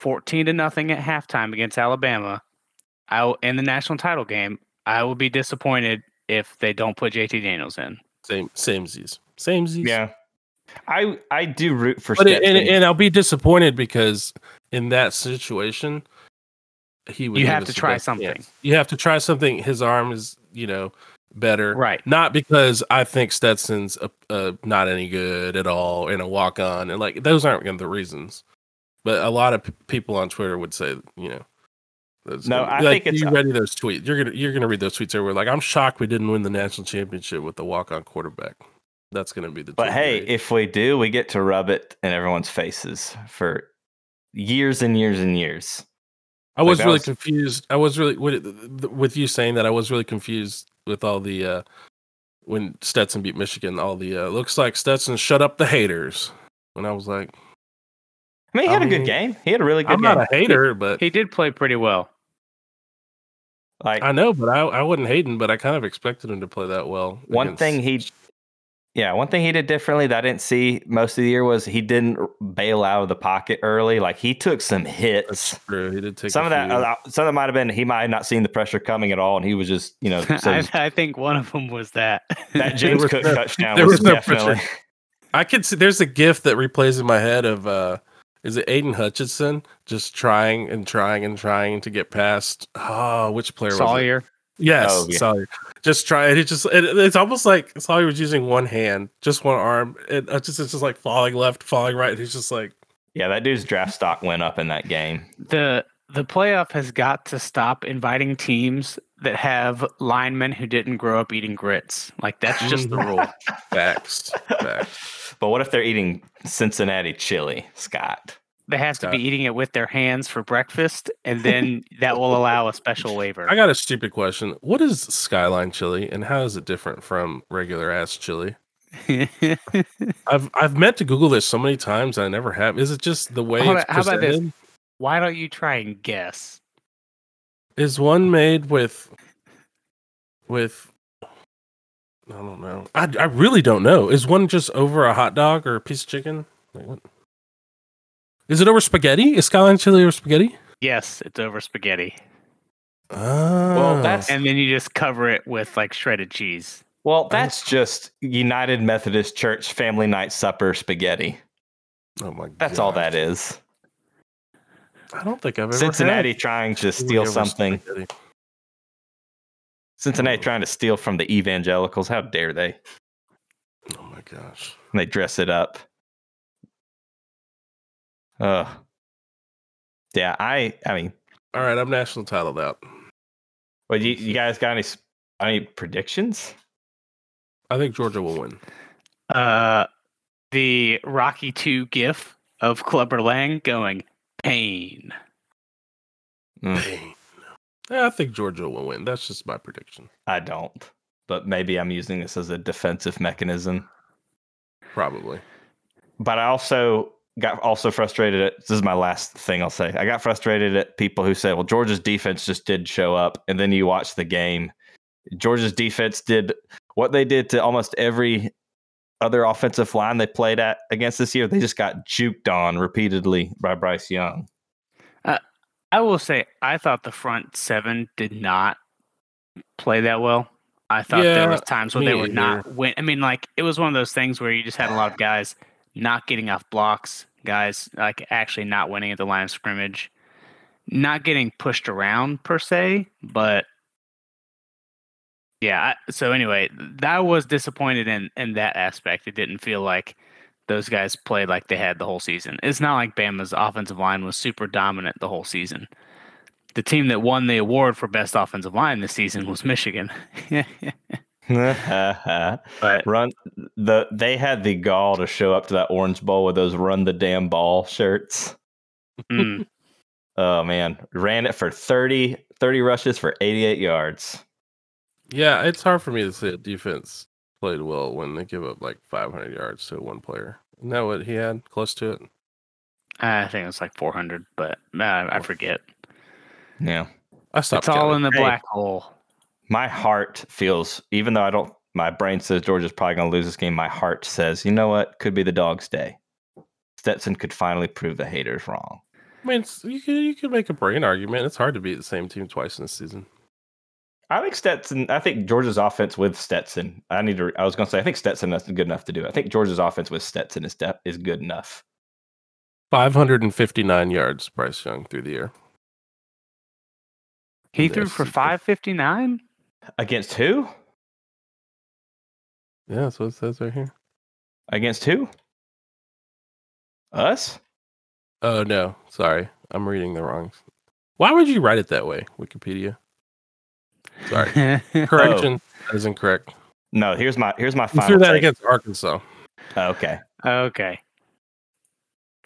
14 to nothing at halftime against Alabama, I will, in the national title game, I will be disappointed if they don't put JT Daniels in. Same same Z's. Same Z's. Yeah. I I do root for but it, and, and I'll be disappointed because in that situation he would You have to try something. Chance. You have to try something. His arm is, you know, better. Right. Not because I think Stetson's a, a not any good at all in a walk on. And like, those aren't gonna be the reasons. But a lot of p- people on Twitter would say, you know, no, I like, think it's you read those tweets. You're gonna you're gonna read those tweets everywhere. Like I'm shocked we didn't win the national championship with the walk on quarterback. That's gonna be the. But hey, if we do, we get to rub it in everyone's faces for years and years and years. I was like really was... confused. I was really with, with you saying that. I was really confused with all the uh when Stetson beat Michigan, all the uh looks like Stetson shut up the haters. And I was like I mean he had I a mean, good game. He had a really good I'm game. not a hater, but he did play pretty well. Like I know, but I I wasn't hating, but I kind of expected him to play that well. One thing he yeah, one thing he did differently that I didn't see most of the year was he didn't bail out of the pocket early. Like he took some hits. That's true. He did take some of that. Uh, some of that might have been he might have not seen the pressure coming at all, and he was just you know. I, I, think one of them was that that James Cook no, touchdown there was, was no definitely. Pressure. I could see. There's a gift that replays in my head of uh is it Aidan Hutchinson just trying and trying and trying to get past? Oh, which player Salyer. Yes, oh, yeah. sorry. Just try it. It just it, it's almost like Salyer was using one hand, just one arm. It uh, just it's just like falling left, falling right. He's just like Yeah, that dude's draft stock went up in that game. The the playoff has got to stop inviting teams that have linemen who didn't grow up eating grits. Like that's just the rule. Facts. Facts. But what if they're eating Cincinnati chili, Scott? They have to be eating it with their hands for breakfast, and then that will allow a special waiver. I got a stupid question. What is skyline chili, and how is it different from regular ass chili? I've I've meant to Google this so many times, I never have. Is it just the way it's How about this? Why don't you try and guess? Is one made with with I don't know. I I really don't know. Is one just over a hot dog or a piece of chicken? Is it over spaghetti? Is Skyline chili over spaghetti? Yes, it's over spaghetti. Oh. Well, that's and then you just cover it with like shredded cheese. Well, that's just United Methodist Church family night supper spaghetti. Oh my god. That's all that is. I don't think I've ever Cincinnati trying to steal something. Cincinnati oh. trying to steal from the evangelicals. How dare they? Oh my gosh. And they dress it up. Uh yeah, I I mean All right, I'm national titled out. Well, you, you guys got any any predictions? I think Georgia will win. Uh the Rocky 2 gif of Clubber Lang going Pain. Mm. Pain. Yeah, I think Georgia will win. That's just my prediction. I don't, but maybe I'm using this as a defensive mechanism. Probably. But I also got also frustrated at this is my last thing I'll say. I got frustrated at people who said, "Well, Georgia's defense just did show up," and then you watch the game. Georgia's defense did what they did to almost every other offensive line they played at against this year, they just got juked on repeatedly by Bryce Young. Uh, I will say, I thought the front seven did not play that well. I thought yeah, there was times where they were either. not win. I mean, like it was one of those things where you just had a lot of guys not getting off blocks, guys like actually not winning at the line of scrimmage, not getting pushed around per se, but yeah. So anyway, that was disappointed in in that aspect. It didn't feel like those guys played like they had the whole season. It's not like Bama's offensive line was super dominant the whole season. The team that won the award for best offensive line this season was Michigan. but run the they had the gall to show up to that Orange Bowl with those "Run the Damn Ball" shirts. Mm. oh man, ran it for 30, 30 rushes for eighty eight yards. Yeah, it's hard for me to say a defense played well when they give up like 500 yards to one player. Isn't that what he had? Close to it? I think it was like 400, but uh, I forget. Yeah. I stopped. It's counting. all in the hey, black hole. My heart feels, even though I don't, my brain says Georgia's probably going to lose this game. My heart says, you know what? Could be the dog's day. Stetson could finally prove the haters wrong. I mean, you could you could make a brain argument. It's hard to beat the same team twice in a season. I think Stetson. I think Georgia's offense with Stetson. I need to. I was going to say. I think Stetson is good enough to do it. I think Georgia's offense with Stetson is de- is good enough. Five hundred and fifty nine yards, Bryce Young through the air. He threw for five fifty nine against who? Yeah, that's what it says right here. Against who? Us? Oh no, sorry, I'm reading the wrong. Why would you write it that way, Wikipedia? Sorry. Oh. Correction. Oh. That is incorrect. No, here's my here's my final. threw that take. against Arkansas. Okay. Okay.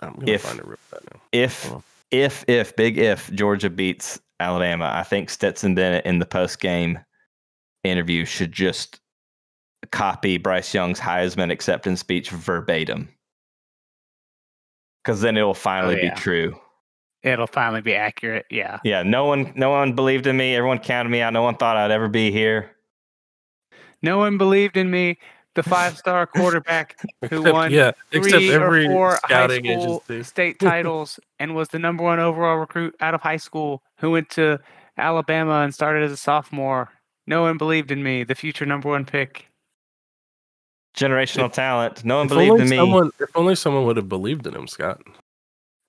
I'm gonna if, find it real now. If if if big if Georgia beats Alabama, I think Stetson Bennett in the post game interview should just copy Bryce Young's Heisman acceptance speech verbatim. Because then it will finally oh, yeah. be true it'll finally be accurate. Yeah. Yeah. No one, no one believed in me. Everyone counted me out. No one thought I'd ever be here. No one believed in me. The five-star quarterback who except, won yeah, three or four high school agency. state titles and was the number one overall recruit out of high school, who went to Alabama and started as a sophomore. No one believed in me, the future number one pick. Generational talent. No one believed in me. Someone, if only someone would have believed in him, Scott.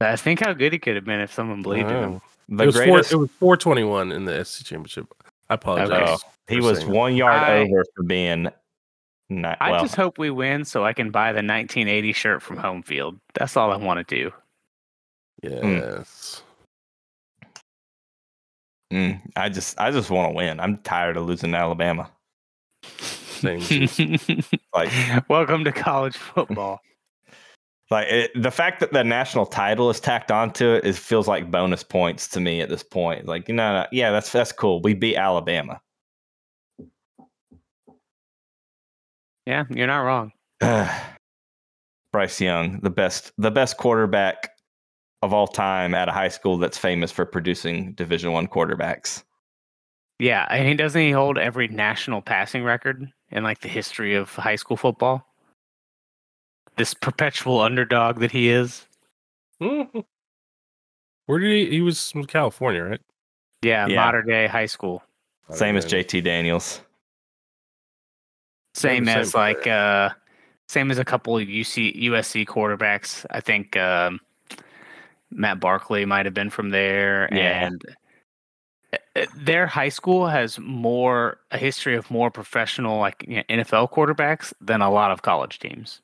I think how good he could have been if someone believed in him. The it was, greatest... four, it was 421 in the SEC championship. I apologize. Oh, he was one yard I, over for being. Not, I well. just hope we win so I can buy the 1980 shirt from home field. That's all I want to do. Hmm. Yes. Mm. I just I just want to win. I'm tired of losing to Alabama. Like welcome to college football. Like it, the fact that the national title is tacked onto it, it feels like bonus points to me at this point. Like, you know, yeah, that's that's cool. We beat Alabama. Yeah, you're not wrong. Bryce Young, the best the best quarterback of all time at a high school that's famous for producing Division One quarterbacks. Yeah, and he doesn't he hold every national passing record in like the history of high school football? this perpetual underdog that he is. Mm-hmm. Where did he? He was from California, right? Yeah, yeah. Mater Dei high school. Same as JT Daniels. Same, same as same like uh, same as a couple of UC USC quarterbacks. I think um, Matt Barkley might have been from there, yeah. and uh, uh, their high school has more a history of more professional like you know, NFL quarterbacks than a lot of college teams.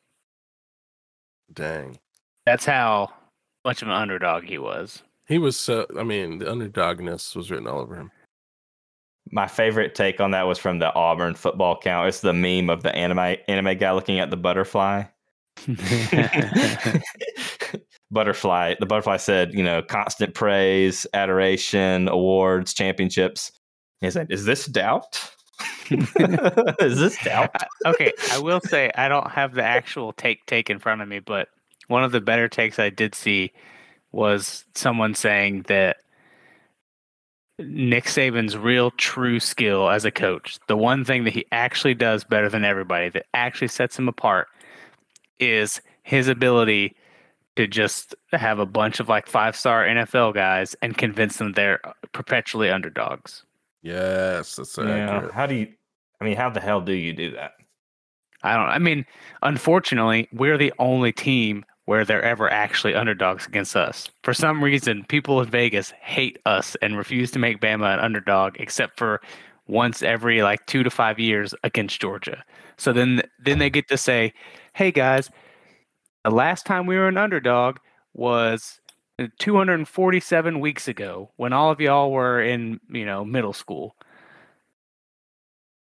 Dang. That's how much of an underdog he was. He was so. I mean, the underdogness was written all over him. My favorite take on that was from the Auburn football count. It's the meme of the anime anime guy looking at the butterfly. butterfly. The butterfly said, you know, constant praise, adoration, awards, championships. He's like, is this doubt? Is this doubt? okay, I will say I don't have the actual take take in front of me, but one of the better takes I did see was someone saying that Nick Saban's real true skill as a coach, the one thing that he actually does better than everybody, that actually sets him apart, is his ability to just have a bunch of like five star NFL guys and convince them they're perpetually underdogs. Yes, that's yeah. Accurate. How do you? I mean, how the hell do you do that? I don't. I mean, unfortunately, we're the only team where they're ever actually underdogs against us. For some reason, people in Vegas hate us and refuse to make Bama an underdog, except for once every like two to five years against Georgia. So then, then they get to say, "Hey guys, the last time we were an underdog was 247 weeks ago when all of y'all were in, you know, middle school."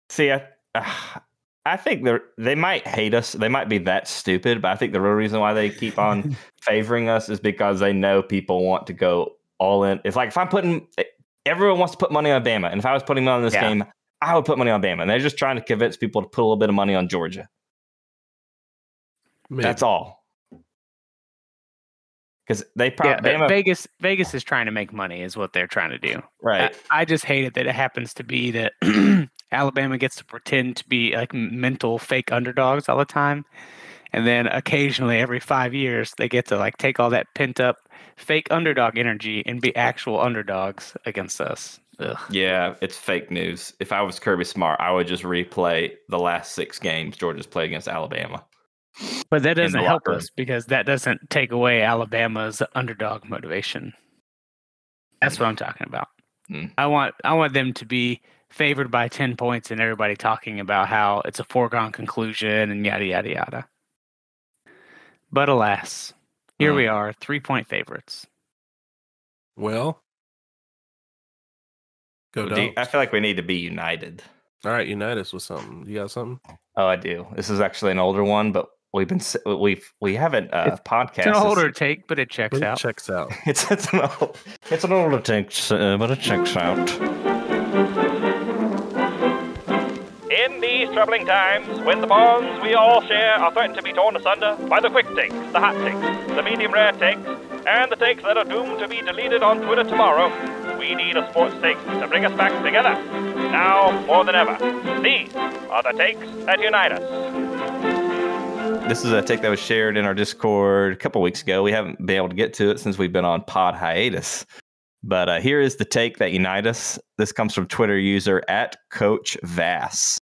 See, I, uh, I think they they might hate us. They might be that stupid, but I think the real reason why they keep on favoring us is because they know people want to go all in. It's like if I'm putting everyone wants to put money on Bama, and if I was putting money on this yeah. game, I would put money on Bama. And they're just trying to convince people to put a little bit of money on Georgia. Maybe. That's all. Because they probably yeah, Vegas Vegas is trying to make money, is what they're trying to do. Right. I, I just hate it that it happens to be that Alabama gets to pretend to be like mental fake underdogs all the time. And then occasionally, every five years, they get to like take all that pent up fake underdog energy and be actual underdogs against us. Ugh. Yeah, it's fake news. If I was Kirby Smart, I would just replay the last six games Georgia's played against Alabama. But that doesn't help us because that doesn't take away Alabama's underdog motivation. That's what I'm talking about. Mm. I want I want them to be favored by 10 points and everybody talking about how it's a foregone conclusion and yada, yada, yada. But alas, here we are, three point favorites. Well, go down. I feel like we need to be united. All right, unite us with something. You got something? Oh, I do. This is actually an older one, but we've been we've we haven't uh, it's, podcast. It's an older take, but it checks but it out. Checks out. it's it's an old, it's an older take, uh, but it checks out. In these troubling times, when the bonds we all share are threatened to be torn asunder by the quick takes, the hot takes, the medium rare takes, and the takes that are doomed to be deleted on Twitter tomorrow, we need a sports take to bring us back together. Now more than ever, these are the takes that unite us. This is a take that was shared in our Discord a couple weeks ago. We haven't been able to get to it since we've been on pod hiatus. But uh, here is the take that unite us. This comes from Twitter user at Coach Vass.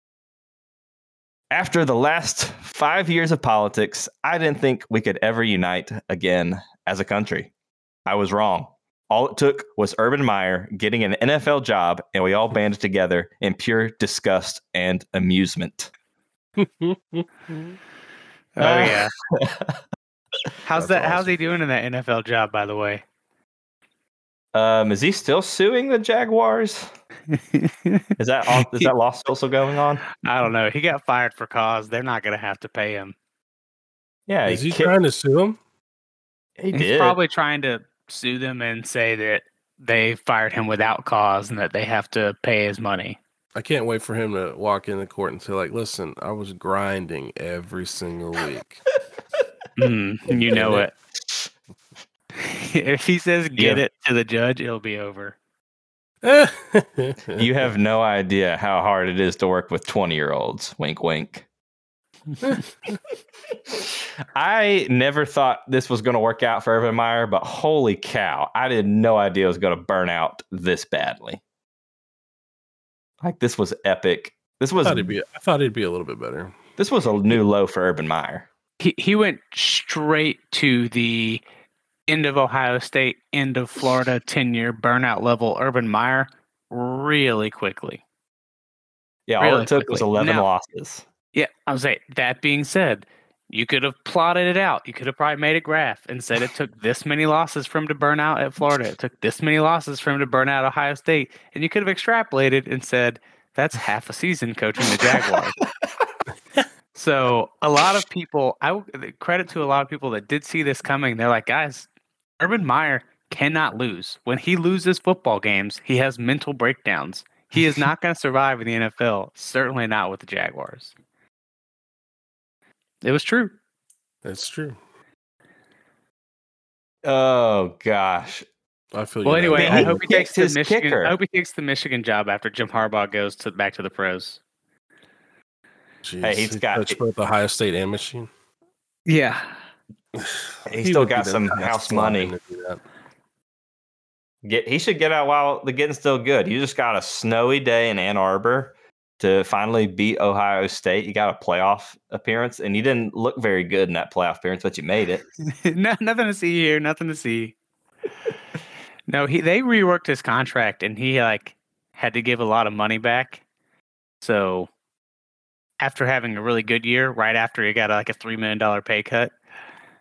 After the last five years of politics, I didn't think we could ever unite again as a country. I was wrong. All it took was Urban Meyer getting an NFL job, and we all banded together in pure disgust and amusement. oh yeah. how's That's that? Awesome. How's he doing in that NFL job? By the way. Um, is he still suing the Jaguars? is that on, is that lawsuit also going on? I don't know. He got fired for cause. They're not going to have to pay him. Yeah, is he, he trying to sue him? He He's did. probably trying to sue them and say that they fired him without cause and that they have to pay his money. I can't wait for him to walk in the court and say, like, listen, I was grinding every single week. mm, you know it. if he says get yeah. it to the judge, it'll be over. you have no idea how hard it is to work with 20 year olds. Wink, wink. I never thought this was going to work out for Urban Meyer, but holy cow, I had no idea it was going to burn out this badly. Like this was epic. This was. I thought, it'd be, I thought it'd be a little bit better. This was a new low for Urban Meyer. He he went straight to the end of Ohio State, end of Florida, ten year burnout level. Urban Meyer really quickly. Yeah, all it took quickly. was eleven now, losses. Yeah, I was saying that being said, you could have plotted it out. You could have probably made a graph and said it took this many losses for him to burn out at Florida. It took this many losses for him to burn out Ohio State. And you could have extrapolated and said, that's half a season coaching the Jaguars. so a lot of people, I credit to a lot of people that did see this coming. They're like, guys, Urban Meyer cannot lose. When he loses football games, he has mental breakdowns. He is not going to survive in the NFL. Certainly not with the Jaguars. It was true. That's true. Oh gosh. I feel well. Anyway, I hope he takes his Michigan. Kicker. I hope he takes the Michigan job after Jim Harbaugh goes to back to the pros. Jeez, hey, he's he got both Ohio State and Michigan. Yeah, he, he still got some house money. Get he should get out while the getting's still good. You just got a snowy day in Ann Arbor to finally beat Ohio State. You got a playoff appearance, and you didn't look very good in that playoff appearance, but you made it. no, nothing to see here. Nothing to see. no, he they reworked his contract, and he like had to give a lot of money back. So after having a really good year, right after he got like a three million dollar pay cut,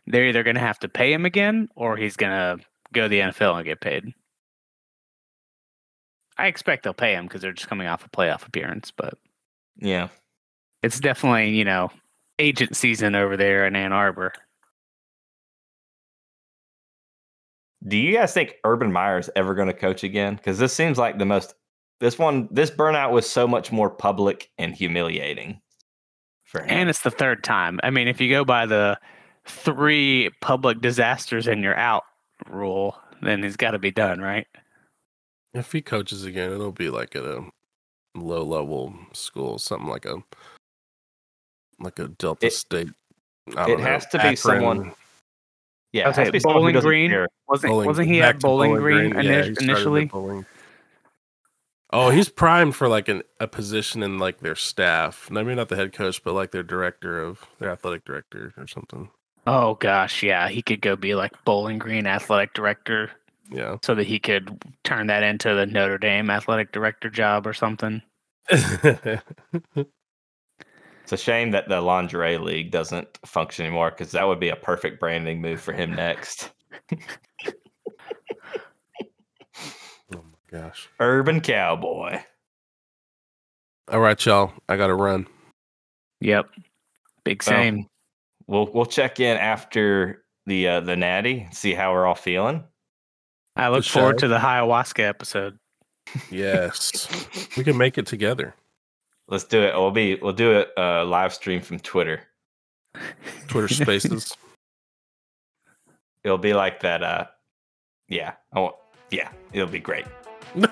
they're either going to have to pay him again, or he's going to go to the NFL and get paid. I expect they'll pay him because they're just coming off a playoff appearance, but yeah, it's definitely you know agent season over there in Ann Arbor. Do you guys think Urban Meyer is ever going to coach again? Because this seems like the most this one this burnout was so much more public and humiliating for him. And it's the third time. I mean, if you go by the three public disasters and you're out rule, then he's got to be done, right? If he coaches again, it'll be like at a low level school, something like a like a Delta it, State. it know, has to Akron. be someone. Yeah, okay. Bowling Green wasn't bowling, wasn't he at Bowling, Green, Green yeah, initially? Oh, he's primed for like an, a position in like their staff. Maybe not the head coach, but like their director of their athletic director or something. Oh gosh, yeah, he could go be like Bowling Green athletic director yeah. So that he could turn that into the Notre Dame athletic director job or something. it's a shame that the lingerie league doesn't function anymore because that would be a perfect branding move for him next. oh my gosh. Urban cowboy. All right, y'all. I gotta run. Yep. Big same. Well, we'll we'll check in after the uh, the natty, see how we're all feeling. I look forward to the ayahuasca episode. Yes, we can make it together. Let's do it. We'll be we'll do it uh, live stream from Twitter. Twitter Spaces. It'll be like that. Uh, yeah. Oh, yeah. It'll be great.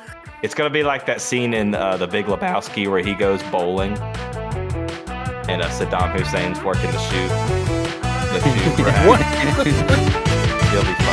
it's gonna be like that scene in uh, the Big Lebowski where he goes bowling, and uh, Saddam Hussein's working the shoe. The shoe. what? It'll be fun.